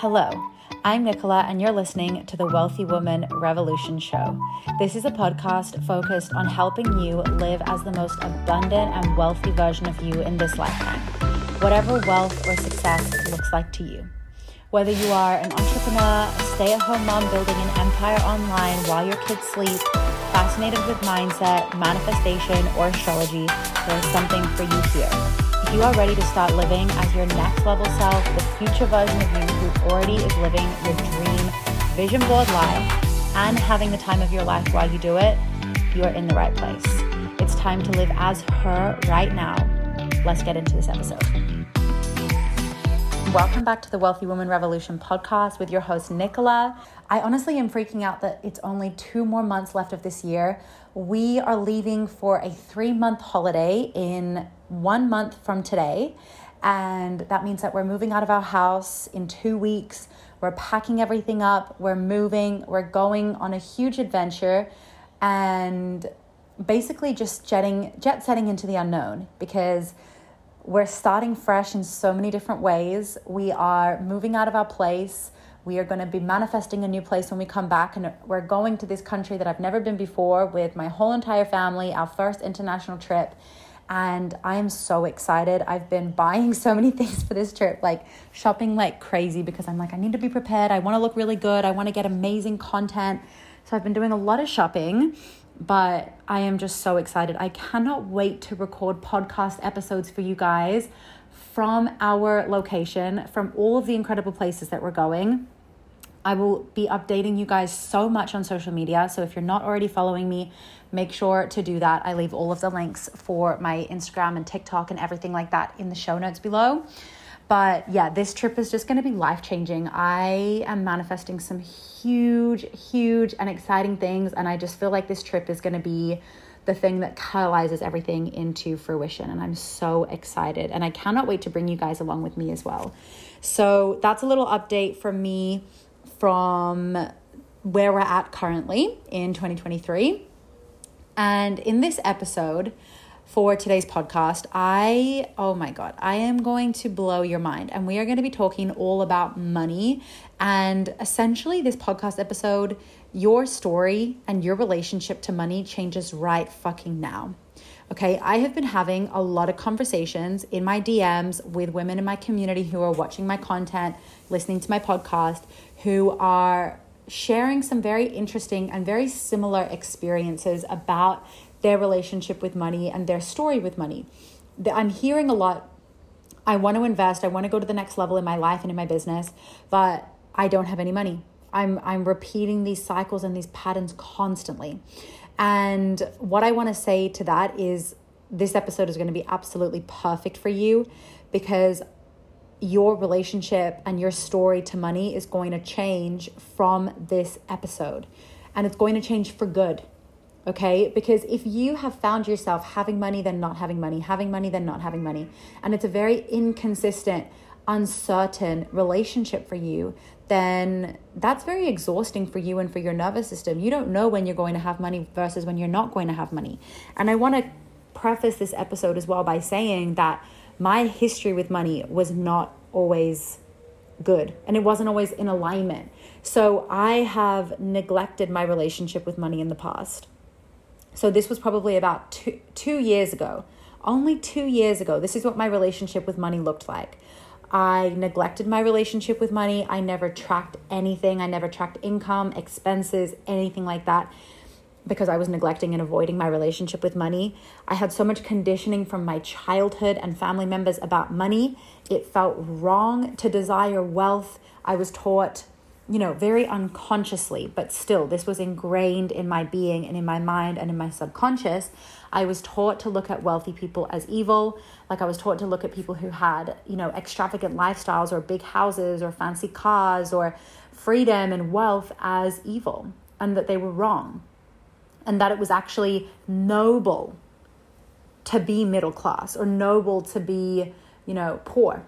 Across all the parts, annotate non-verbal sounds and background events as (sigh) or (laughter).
Hello, I'm Nicola, and you're listening to the Wealthy Woman Revolution Show. This is a podcast focused on helping you live as the most abundant and wealthy version of you in this lifetime, whatever wealth or success looks like to you. Whether you are an entrepreneur, a stay at home mom building an empire online while your kids sleep, fascinated with mindset, manifestation, or astrology, there is something for you here. If you are ready to start living as your next level self, the future version of you already is living your dream vision board life and having the time of your life while you do it, you are in the right place. It's time to live as her right now. Let's get into this episode. Welcome back to the Wealthy Woman Revolution podcast with your host, Nicola. I honestly am freaking out that it's only two more months left of this year. We are leaving for a three month holiday in one month from today. And that means that we're moving out of our house in two weeks. We're packing everything up. We're moving. We're going on a huge adventure and basically just jetting, jet setting into the unknown because we're starting fresh in so many different ways. We are moving out of our place. We are going to be manifesting a new place when we come back, and we're going to this country that I've never been before with my whole entire family, our first international trip and I'm so excited. I've been buying so many (laughs) things for this trip, like shopping like crazy because I'm like, I need to be prepared. I want to look really good. I want to get amazing content. So I've been doing a lot of shopping, but I am just so excited. I cannot wait to record podcast episodes for you guys from our location, from all of the incredible places that we're going. I will be updating you guys so much on social media. So if you're not already following me, make sure to do that. I leave all of the links for my Instagram and TikTok and everything like that in the show notes below. But yeah, this trip is just going to be life changing. I am manifesting some huge, huge, and exciting things. And I just feel like this trip is going to be the thing that catalyzes everything into fruition. And I'm so excited. And I cannot wait to bring you guys along with me as well. So that's a little update from me from where we're at currently in 2023. And in this episode for today's podcast, I, oh my God, I am going to blow your mind. And we are going to be talking all about money. And essentially, this podcast episode, your story and your relationship to money changes right fucking now. Okay, I have been having a lot of conversations in my DMs with women in my community who are watching my content, listening to my podcast, who are sharing some very interesting and very similar experiences about their relationship with money and their story with money. I'm hearing a lot I want to invest, I want to go to the next level in my life and in my business, but I don't have any money. I'm I'm repeating these cycles and these patterns constantly. And what I want to say to that is this episode is going to be absolutely perfect for you because your relationship and your story to money is going to change from this episode. And it's going to change for good. Okay? Because if you have found yourself having money, then not having money, having money, then not having money, and it's a very inconsistent, uncertain relationship for you, then that's very exhausting for you and for your nervous system. You don't know when you're going to have money versus when you're not going to have money. And I want to preface this episode as well by saying that my history with money was not always good and it wasn't always in alignment. So I have neglected my relationship with money in the past. So this was probably about two, two years ago. Only two years ago, this is what my relationship with money looked like. I neglected my relationship with money. I never tracked anything. I never tracked income, expenses, anything like that because I was neglecting and avoiding my relationship with money. I had so much conditioning from my childhood and family members about money. It felt wrong to desire wealth. I was taught, you know, very unconsciously, but still, this was ingrained in my being and in my mind and in my subconscious. I was taught to look at wealthy people as evil. Like I was taught to look at people who had, you know, extravagant lifestyles or big houses or fancy cars or freedom and wealth as evil and that they were wrong and that it was actually noble to be middle class or noble to be, you know, poor.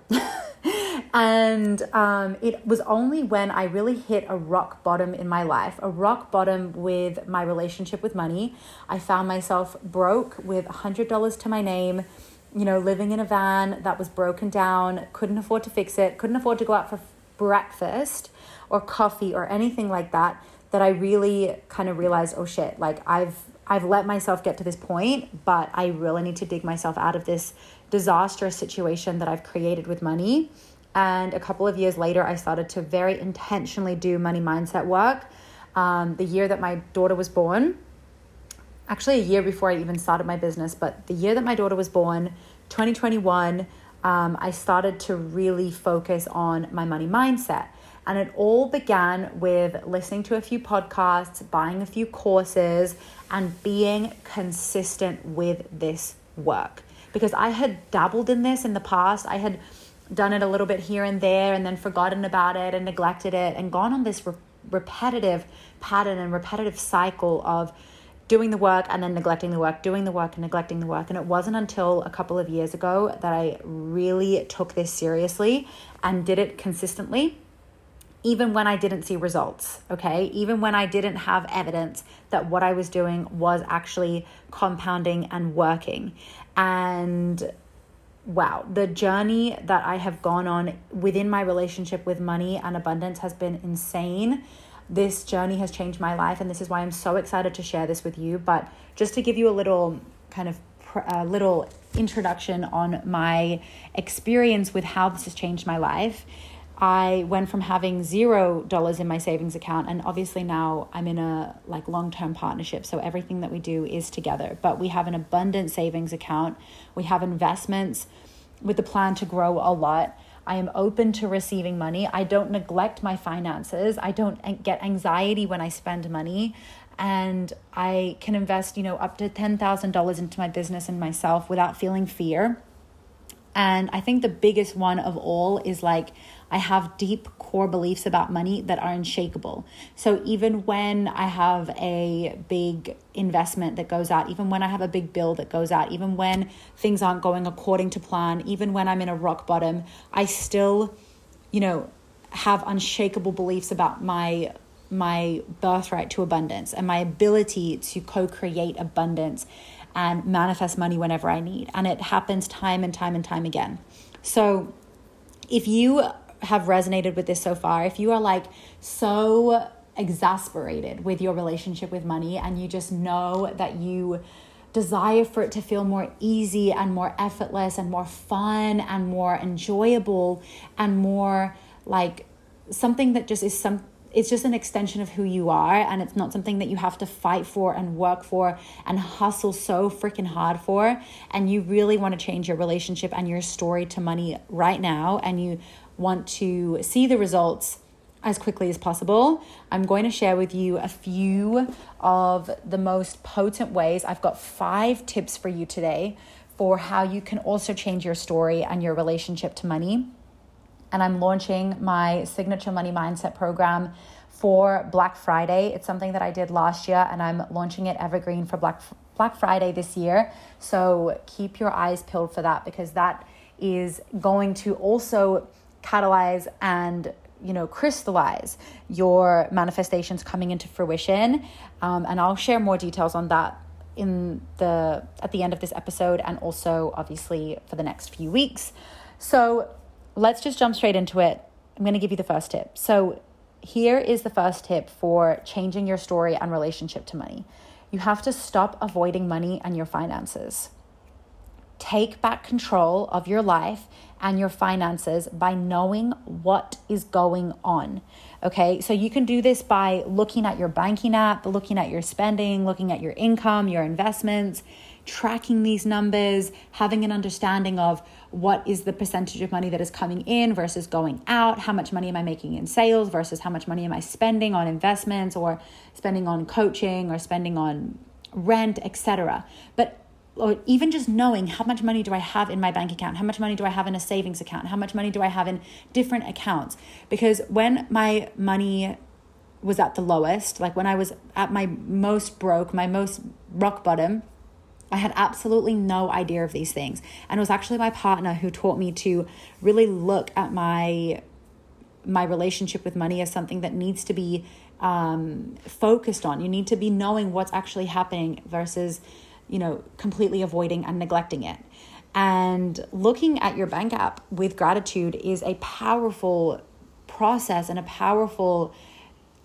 (laughs) and um, it was only when I really hit a rock bottom in my life, a rock bottom with my relationship with money. I found myself broke with $100 to my name, you know, living in a van that was broken down, couldn't afford to fix it, couldn't afford to go out for breakfast or coffee or anything like that that I really kind of realized, oh shit, like I've I've let myself get to this point, but I really need to dig myself out of this disastrous situation that I've created with money. And a couple of years later, I started to very intentionally do money mindset work. Um, the year that my daughter was born, actually, a year before I even started my business, but the year that my daughter was born, 2021, um, I started to really focus on my money mindset. And it all began with listening to a few podcasts, buying a few courses, and being consistent with this work. Because I had dabbled in this in the past. I had done it a little bit here and there and then forgotten about it and neglected it and gone on this re- repetitive pattern and repetitive cycle of doing the work and then neglecting the work, doing the work and neglecting the work. And it wasn't until a couple of years ago that I really took this seriously and did it consistently, even when I didn't see results, okay? Even when I didn't have evidence that what I was doing was actually compounding and working. And wow, the journey that I have gone on within my relationship with money and abundance has been insane this journey has changed my life, and this is why I'm so excited to share this with you. But just to give you a little kind of a little introduction on my experience with how this has changed my life. I went from having zero dollars in my savings account, and obviously now I'm in a like long term partnership. So everything that we do is together. But we have an abundant savings account. We have investments with the plan to grow a lot. I am open to receiving money. I don't neglect my finances. I don't get anxiety when I spend money. And I can invest, you know, up to $10,000 into my business and myself without feeling fear. And I think the biggest one of all is like, I have deep core beliefs about money that are unshakable. So even when I have a big investment that goes out, even when I have a big bill that goes out, even when things aren't going according to plan, even when I'm in a rock bottom, I still, you know, have unshakable beliefs about my my birthright to abundance and my ability to co-create abundance and manifest money whenever I need. And it happens time and time and time again. So if you have resonated with this so far, if you are like so exasperated with your relationship with money and you just know that you desire for it to feel more easy and more effortless and more fun and more enjoyable and more like something that just is some it's just an extension of who you are and it's not something that you have to fight for and work for and hustle so freaking hard for. And you really want to change your relationship and your story to money right now and you want to see the results as quickly as possible, I'm going to share with you a few of the most potent ways. I've got five tips for you today for how you can also change your story and your relationship to money. And I'm launching my signature money mindset program for Black Friday. It's something that I did last year and I'm launching it evergreen for Black Black Friday this year. So keep your eyes peeled for that because that is going to also catalyze and you know crystallize your manifestations coming into fruition. Um, and i'll share more details on that in the at the end of this episode and also obviously for the next few weeks. So let's just jump straight into it. I'm going to give you the first tip. So here is the first tip for changing your story and relationship to money. You have to stop avoiding money and your finances take back control of your life and your finances by knowing what is going on. Okay, so you can do this by looking at your banking app, looking at your spending, looking at your income, your investments, tracking these numbers, having an understanding of what is the percentage of money that is coming in versus going out, how much money am I making in sales versus how much money am I spending on investments or spending on coaching or spending on rent, etc. But or even just knowing how much money do I have in my bank account? How much money do I have in a savings account? How much money do I have in different accounts? Because when my money was at the lowest, like when I was at my most broke, my most rock bottom, I had absolutely no idea of these things. And it was actually my partner who taught me to really look at my my relationship with money as something that needs to be um, focused on. You need to be knowing what's actually happening versus you know, completely avoiding and neglecting it. And looking at your bank app with gratitude is a powerful process and a powerful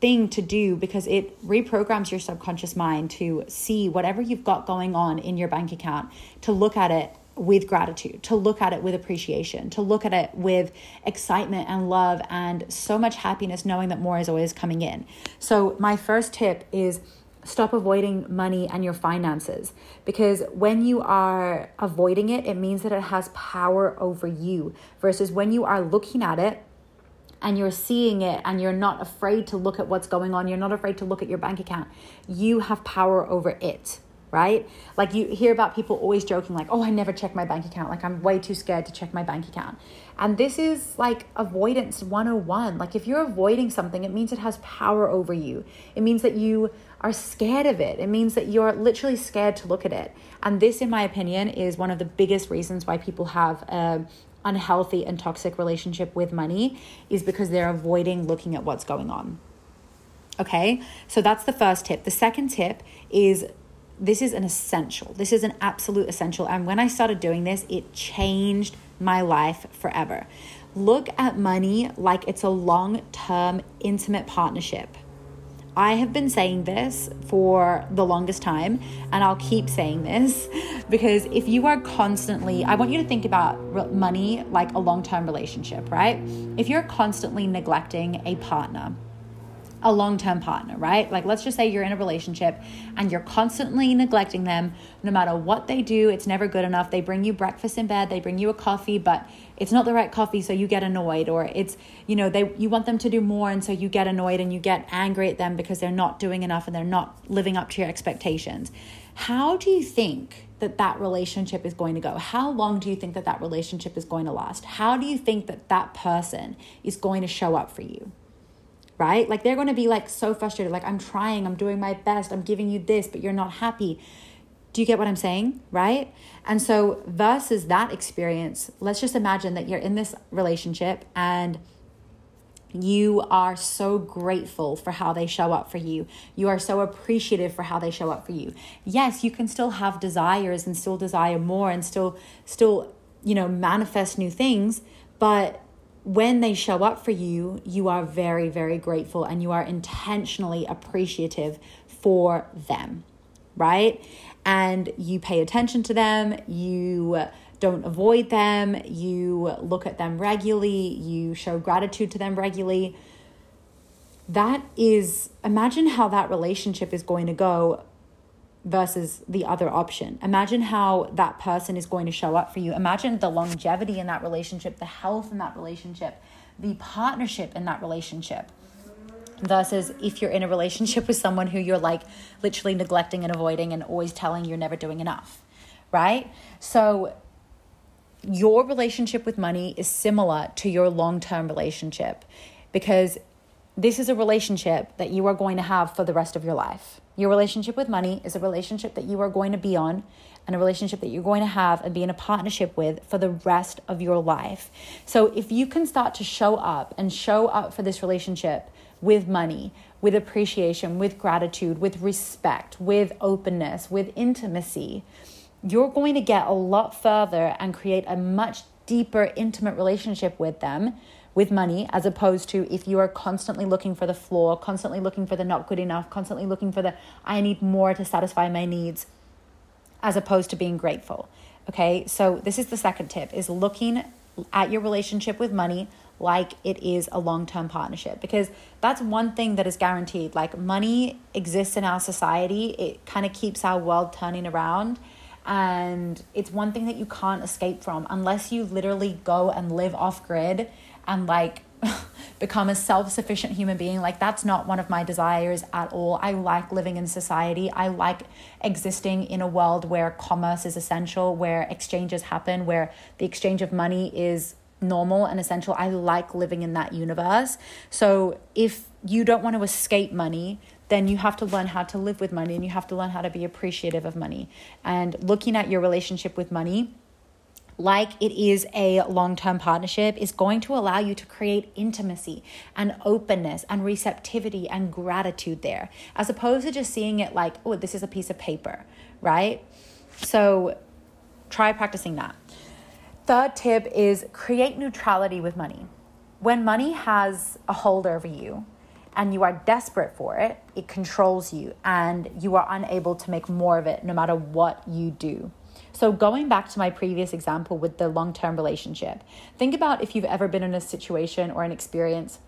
thing to do because it reprograms your subconscious mind to see whatever you've got going on in your bank account, to look at it with gratitude, to look at it with appreciation, to look at it with excitement and love and so much happiness, knowing that more is always coming in. So, my first tip is stop avoiding money and your finances. Because when you are avoiding it, it means that it has power over you, versus when you are looking at it and you're seeing it and you're not afraid to look at what's going on, you're not afraid to look at your bank account, you have power over it right? Like you hear about people always joking, like, oh, I never check my bank account. Like, I'm way too scared to check my bank account. And this is like avoidance 101. Like, if you're avoiding something, it means it has power over you. It means that you are scared of it. It means that you're literally scared to look at it. And this, in my opinion, is one of the biggest reasons why people have a unhealthy and toxic relationship with money is because they're avoiding looking at what's going on. Okay, so that's the first tip. The second tip is this is an essential. This is an absolute essential. And when I started doing this, it changed my life forever. Look at money like it's a long term, intimate partnership. I have been saying this for the longest time, and I'll keep saying this (laughs) because if you are constantly, I want you to think about money like a long term relationship, right? If you're constantly neglecting a partner, a long term partner, right? Like, let's just say you're in a relationship and you're constantly neglecting them no matter what they do. It's never good enough. They bring you breakfast in bed, they bring you a coffee, but it's not the right coffee, so you get annoyed. Or it's, you know, they you want them to do more, and so you get annoyed and you get angry at them because they're not doing enough and they're not living up to your expectations. How do you think that that relationship is going to go? How long do you think that that relationship is going to last? How do you think that that person is going to show up for you? Right? Like they're going to be like so frustrated, like, I'm trying, I'm doing my best, I'm giving you this, but you're not happy. Do you get what I'm saying? Right? And so, versus that experience, let's just imagine that you're in this relationship and you are so grateful for how they show up for you. You are so appreciative for how they show up for you. Yes, you can still have desires and still desire more and still still, you know, manifest new things, but when they show up for you, you are very, very grateful and you are intentionally appreciative for them, right? And you pay attention to them, you don't avoid them, you look at them regularly, you show gratitude to them regularly. That is, imagine how that relationship is going to go versus the other option. Imagine how that person is going to show up for you. Imagine the longevity in that relationship, the health in that relationship, the partnership in that relationship. Versus if you're in a relationship (laughs) with someone who you're like literally neglecting and avoiding and always telling you're never doing enough, right? So, your relationship with money is similar to your long term relationship because this is a relationship that you are going to have for the rest of your life your relationship with money is a relationship that you are going to be on and a relationship that you're going to have and be in a partnership with for the rest of your life. So if you can start to show up and show up for this relationship with money, with appreciation, with gratitude, with respect, with openness, with intimacy, you're going to get a lot further and create a much deeper, intimate relationship with them with money as opposed to if you are constantly looking for the flaw, constantly looking for the not good enough, constantly looking for the I need more to satisfy my needs as opposed to being grateful. Okay? So this is the second tip is looking at your relationship with money like it is a long-term partnership because that's one thing that is guaranteed like money exists in our society it kind of keeps our world turning around and it's one thing that you can't escape from unless you literally go and live off grid and like (laughs) become a self sufficient human being. Like, that's not one of my desires at all. I like living in society. I like existing in a world where commerce is essential, where exchanges happen, where the exchange of money is normal and essential. I like living in that universe. So, if you don't want to escape money, then you have to learn how to live with money and you have to learn how to be appreciative of money. And looking at your relationship with money like it is a long term partnership, is going to allow you to create intimacy and openness and receptivity and gratitude there, as opposed to just seeing it like, oh, this is a piece of paper, right? So try practicing that. Third tip is create neutrality with money. when money has a hold over you and you are desperate for it, it controls you and you are unable to make more of it no matter what you do. So, going back to my previous example with the long term relationship, think about if you've ever been in a situation or an experience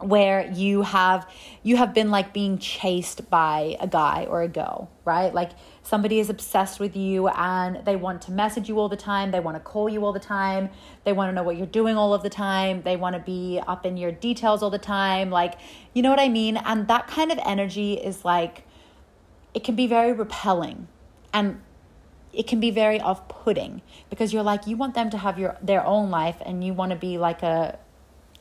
where you have you have been like being chased by a guy or a girl right? Like somebody is obsessed with you and they want to message you all the time they want to call you all the time they want to know what you're doing all of the time they want to be up in your details all the time like you know what i mean? And that kind of energy is like it can be very repelling. And it can be very off-putting because you're like you want them to have your their own life and you want to be like a,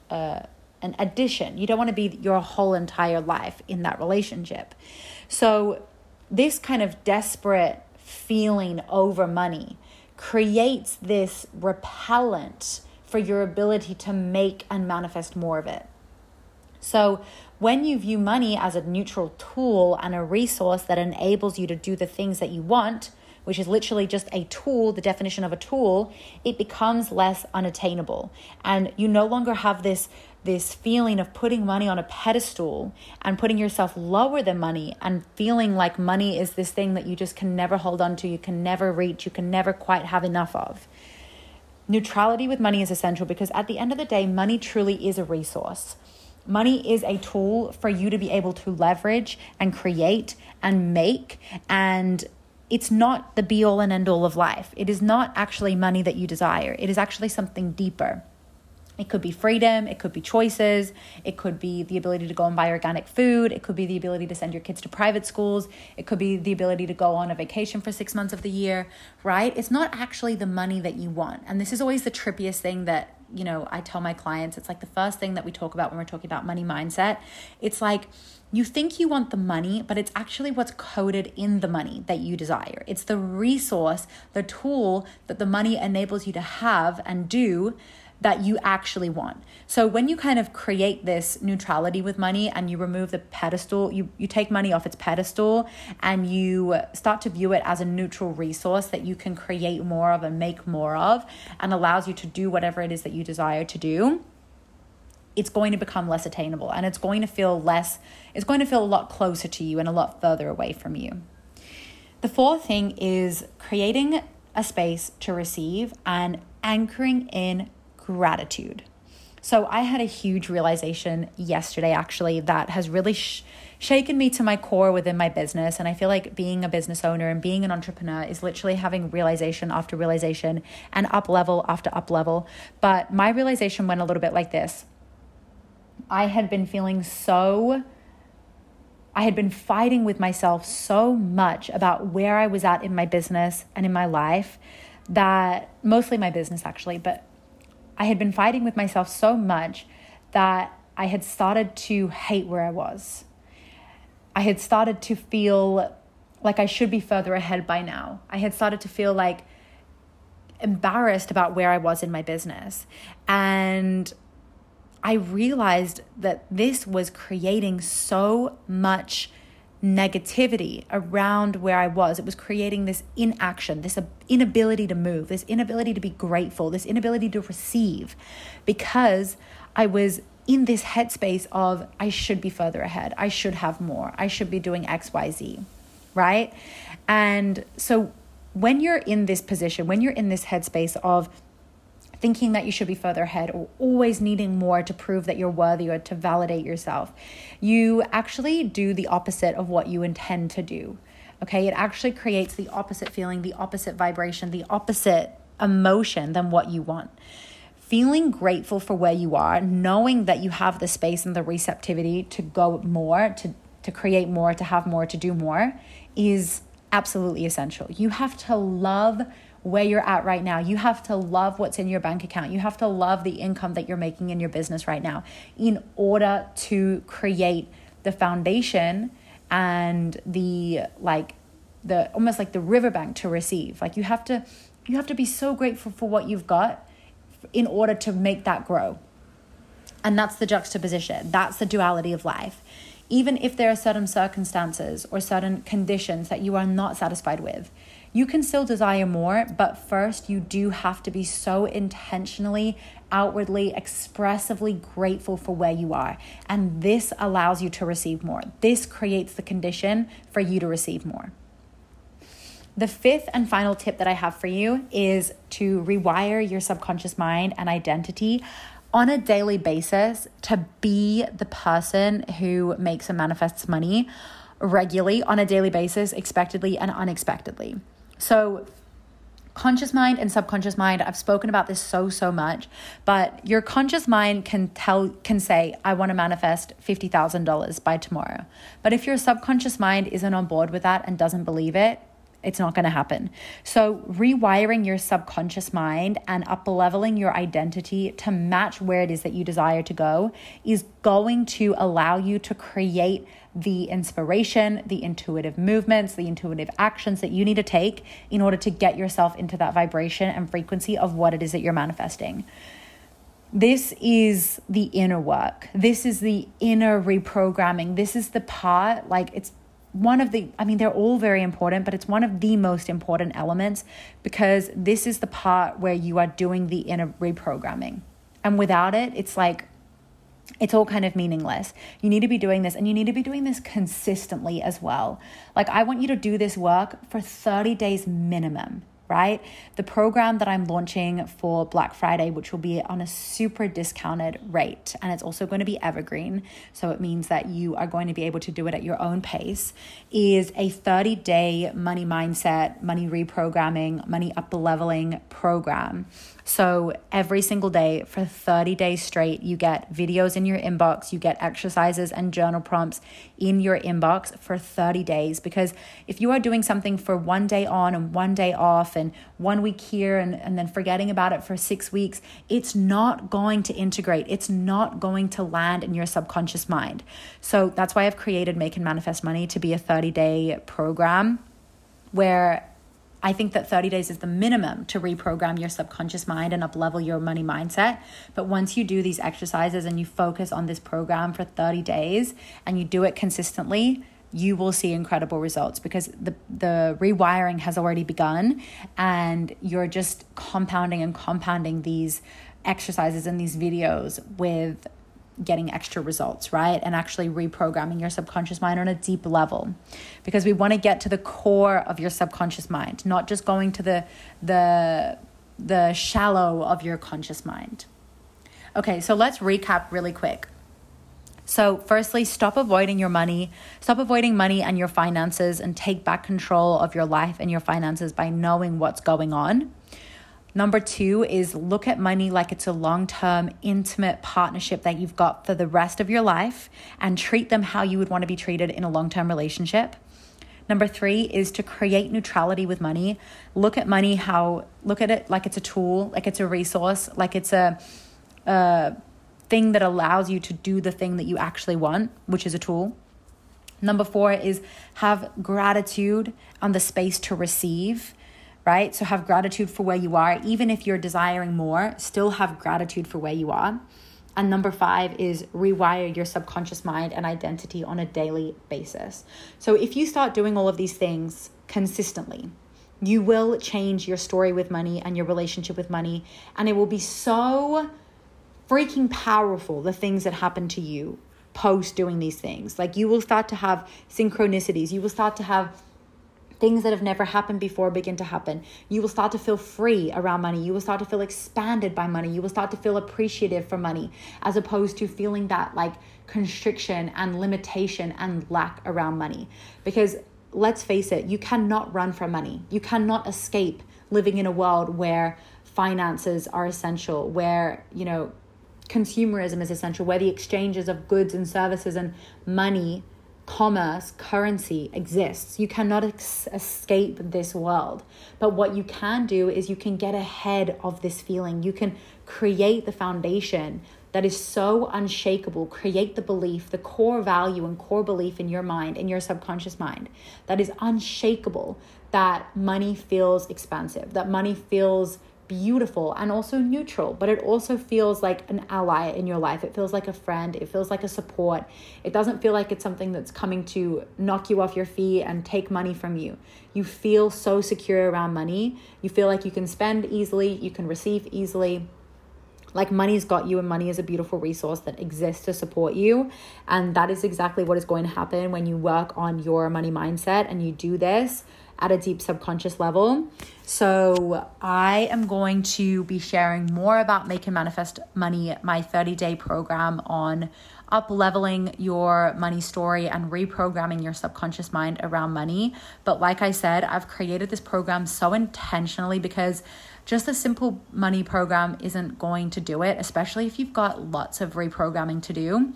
a an addition. You don't want to be your whole entire life in that relationship. So, this kind of desperate feeling over money creates this repellent for your ability to make and manifest more of it. So, when you view money as a neutral tool and a resource that enables you to do the things that you want, which is literally just a tool, the definition of a tool, it becomes less unattainable. And you no longer have this this feeling of putting money on a pedestal and putting yourself lower than money and feeling like money is this thing that you just can never hold on to, you can never reach, you can never quite have enough of. Neutrality with money is essential because at the end of the day, money truly is a resource. Money is a tool for you to be able to leverage and create and make and it's not the be all and end all of life. It is not actually money that you desire. It is actually something deeper. It could be freedom, it could be choices, it could be the ability to go and buy organic food, it could be the ability to send your kids to private schools, it could be the ability to go on a vacation for six months of the year, right? It's not actually the money that you want. And this is always the trippiest thing that, you know, I tell my clients. It's like the first thing that we talk about when we're talking about money mindset. It's like, you think you want the money, but it's actually what's coded in the money that you desire. It's the resource, the tool that the money enables you to have and do that you actually want. So when you kind of create this neutrality with money and you remove the pedestal, you, you take money off its pedestal and you start to view it as a neutral resource that you can create more of and make more of and allows you to do whatever it is that you desire to do it's going to become less attainable and it's going to feel less it's going to feel a lot closer to you and a lot further away from you the fourth thing is creating a space to receive and anchoring in gratitude. So I had a huge realization yesterday, actually, that has really sh- shaken me to my core within my business. And I feel like being a business owner and being an entrepreneur is literally having realization after realization and up level after up level. But my realization went a little bit like this I had been feeling so. I had been fighting with myself so much about where I was at in my business and in my life that mostly my business actually, but I had been fighting with myself so much that I had started to hate where I was. I had started to feel like I should be further ahead by now. I had started to feel like embarrassed about where I was in my business. And I realized that this was creating so much negativity around where I was. It was creating this inaction, this inability to move, this inability to be grateful, this inability to receive because I was in this headspace of I should be further ahead. I should have more. I should be doing XYZ, right? And so when you're in this position, when you're in this headspace of thinking that you should be further ahead or always needing more to prove that you're worthy or to validate yourself. You actually do the opposite of what you intend to do. Okay, it actually creates the opposite feeling, the opposite vibration, the opposite emotion than what you want. Feeling grateful for where you are, knowing that you have the space and the receptivity to go more, to, to create more, to have more, to do more, is absolutely essential. You have to love where you're at right now. You have to love what's in your bank account. You have to love the income that you're making in your business right now in order to create the foundation and the like the almost like the riverbank to receive. Like you have to you have to be so grateful for what you've got in order to make that grow. And that's the juxtaposition. That's the duality of life. Even if there are certain circumstances or certain conditions that you are not satisfied with, You can still desire more, but first, you do have to be so intentionally, outwardly, expressively grateful for where you are. And this allows you to receive more. This creates the condition for you to receive more. The fifth and final tip that I have for you is to rewire your subconscious mind and identity on a daily basis to be the person who makes and manifests money regularly on a daily basis, expectedly and unexpectedly. So, conscious mind and subconscious mind i've spoken about this so so much but your conscious mind can tell can say i want to manifest $50000 by tomorrow. But if your subconscious mind isn't on board with that and doesn't believe it it's not going to happen. So, rewiring your subconscious mind and up leveling your identity to match where it is that you desire to go is going to allow you to create the inspiration, the intuitive movements, the intuitive actions that you need to take in order to get yourself into that vibration and frequency of what it is that you're manifesting. This is the inner work. This is the inner reprogramming. This is the part, like, it's one of the, I mean, they're all very important, but it's one of the most important elements because this is the part where you are doing the inner reprogramming. And without it, it's like, it's all kind of meaningless. You need to be doing this and you need to be doing this consistently as well. Like, I want you to do this work for 30 days minimum right? The program that I'm launching for Black Friday, which will be on a super discounted rate, and it's also going to be evergreen. So it means that you are going to be able to do it at your own pace, is a 30 day money mindset, money reprogramming, money up leveling program so every single day for 30 days straight, you get videos in your inbox, you get exercises and journal prompts in your inbox for 30 days. Because if you are doing something for one day on and one day off and one week here and, and then forgetting about it for six weeks, it's not going to integrate. It's not going to land in your subconscious mind. So that's why I've created Make and Manifest Money to be a 30 day program where I think that 30 days is the minimum to reprogram your subconscious mind and uplevel your money mindset. But once you do these exercises and you focus on this program for 30 days and you do it consistently, you will see incredible results because the the rewiring has already begun and you're just compounding and compounding these exercises and these videos with getting extra results, right? And actually reprogramming your subconscious mind on a deep level. Because we want to get to the core of your subconscious mind, not just going to the the the shallow of your conscious mind. Okay, so let's recap really quick. So, firstly, stop avoiding your money. Stop avoiding money and your finances and take back control of your life and your finances by knowing what's going on. Number two is look at money like it's a long term, intimate partnership that you've got for the rest of your life and treat them how you would want to be treated in a long term relationship. Number three is to create neutrality with money. Look at money how, look at it like it's a tool, like it's a resource, like it's a, a thing that allows you to do the thing that you actually want, which is a tool. Number four is have gratitude on the space to receive right? So have gratitude for where you are. Even if you're desiring more, still have gratitude for where you are. And number five is rewire your subconscious mind and identity on a daily basis. So if you start doing all of these things consistently, you will change your story with money and your relationship with money. And it will be so freaking powerful the things that happen to you post doing these things. Like you will start to have synchronicities, you will start to have things that have never happened before begin to happen. You will start to feel free around money. You will start to feel expanded by money. You will start to feel appreciative for money as opposed to feeling that like constriction and limitation and lack around money. Because let's face it, you cannot run from money. You cannot escape living in a world where finances are essential, where, you know, consumerism is essential, where the exchanges of goods and services and money commerce, currency exists. You cannot ex- escape this world. But what you can do is you can get ahead of this feeling. You can create the foundation that is so unshakable, create the belief, the core value and core belief in your mind, in your subconscious mind, that is unshakable that money feels expansive, that money feels beautiful and also neutral, but it also feels like an ally in your life. It feels like a friend. It feels like a support. It doesn't feel like it's something that's coming to knock you off your feet and take money from you. You feel so secure around money. You feel like you can spend easily, you can receive easily. Like money's got you, and money is a beautiful resource that exists to support you. And that is exactly what is going to happen when you work on your money mindset and you do this at a deep subconscious level. So, I am going to be sharing more about Make and Manifest Money, my 30 day program on up leveling your money story and reprogramming your subconscious mind around money. But, like I said, I've created this program so intentionally because just a simple money program isn't going to do it, especially if you've got lots of reprogramming to do.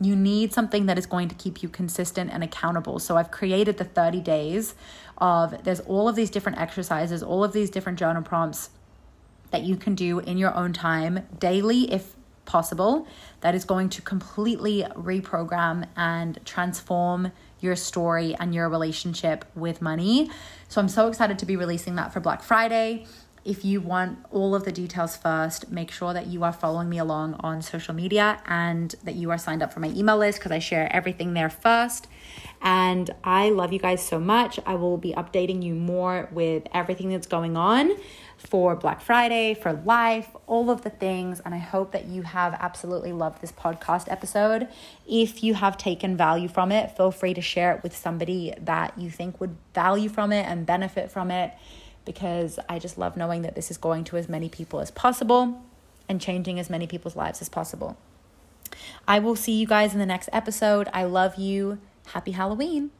You need something that is going to keep you consistent and accountable. So I've created the 30 days of there's all of these different exercises, all of these different journal prompts that you can do in your own time daily if possible that is going to completely reprogram and transform your story and your relationship with money. So I'm so excited to be releasing that for Black Friday. If you want all of the details first, make sure that you are following me along on social media and that you are signed up for my email list because I share everything there first. And I love you guys so much. I will be updating you more with everything that's going on for Black Friday, for life, all of the things. And I hope that you have absolutely loved this podcast episode. If you have taken value from it, feel free to share it with somebody that you think would value from it and benefit from it because I just love knowing that this is going to as many people as possible and changing as many people's lives as possible. I will see you guys in the next episode. I love you. Happy Halloween.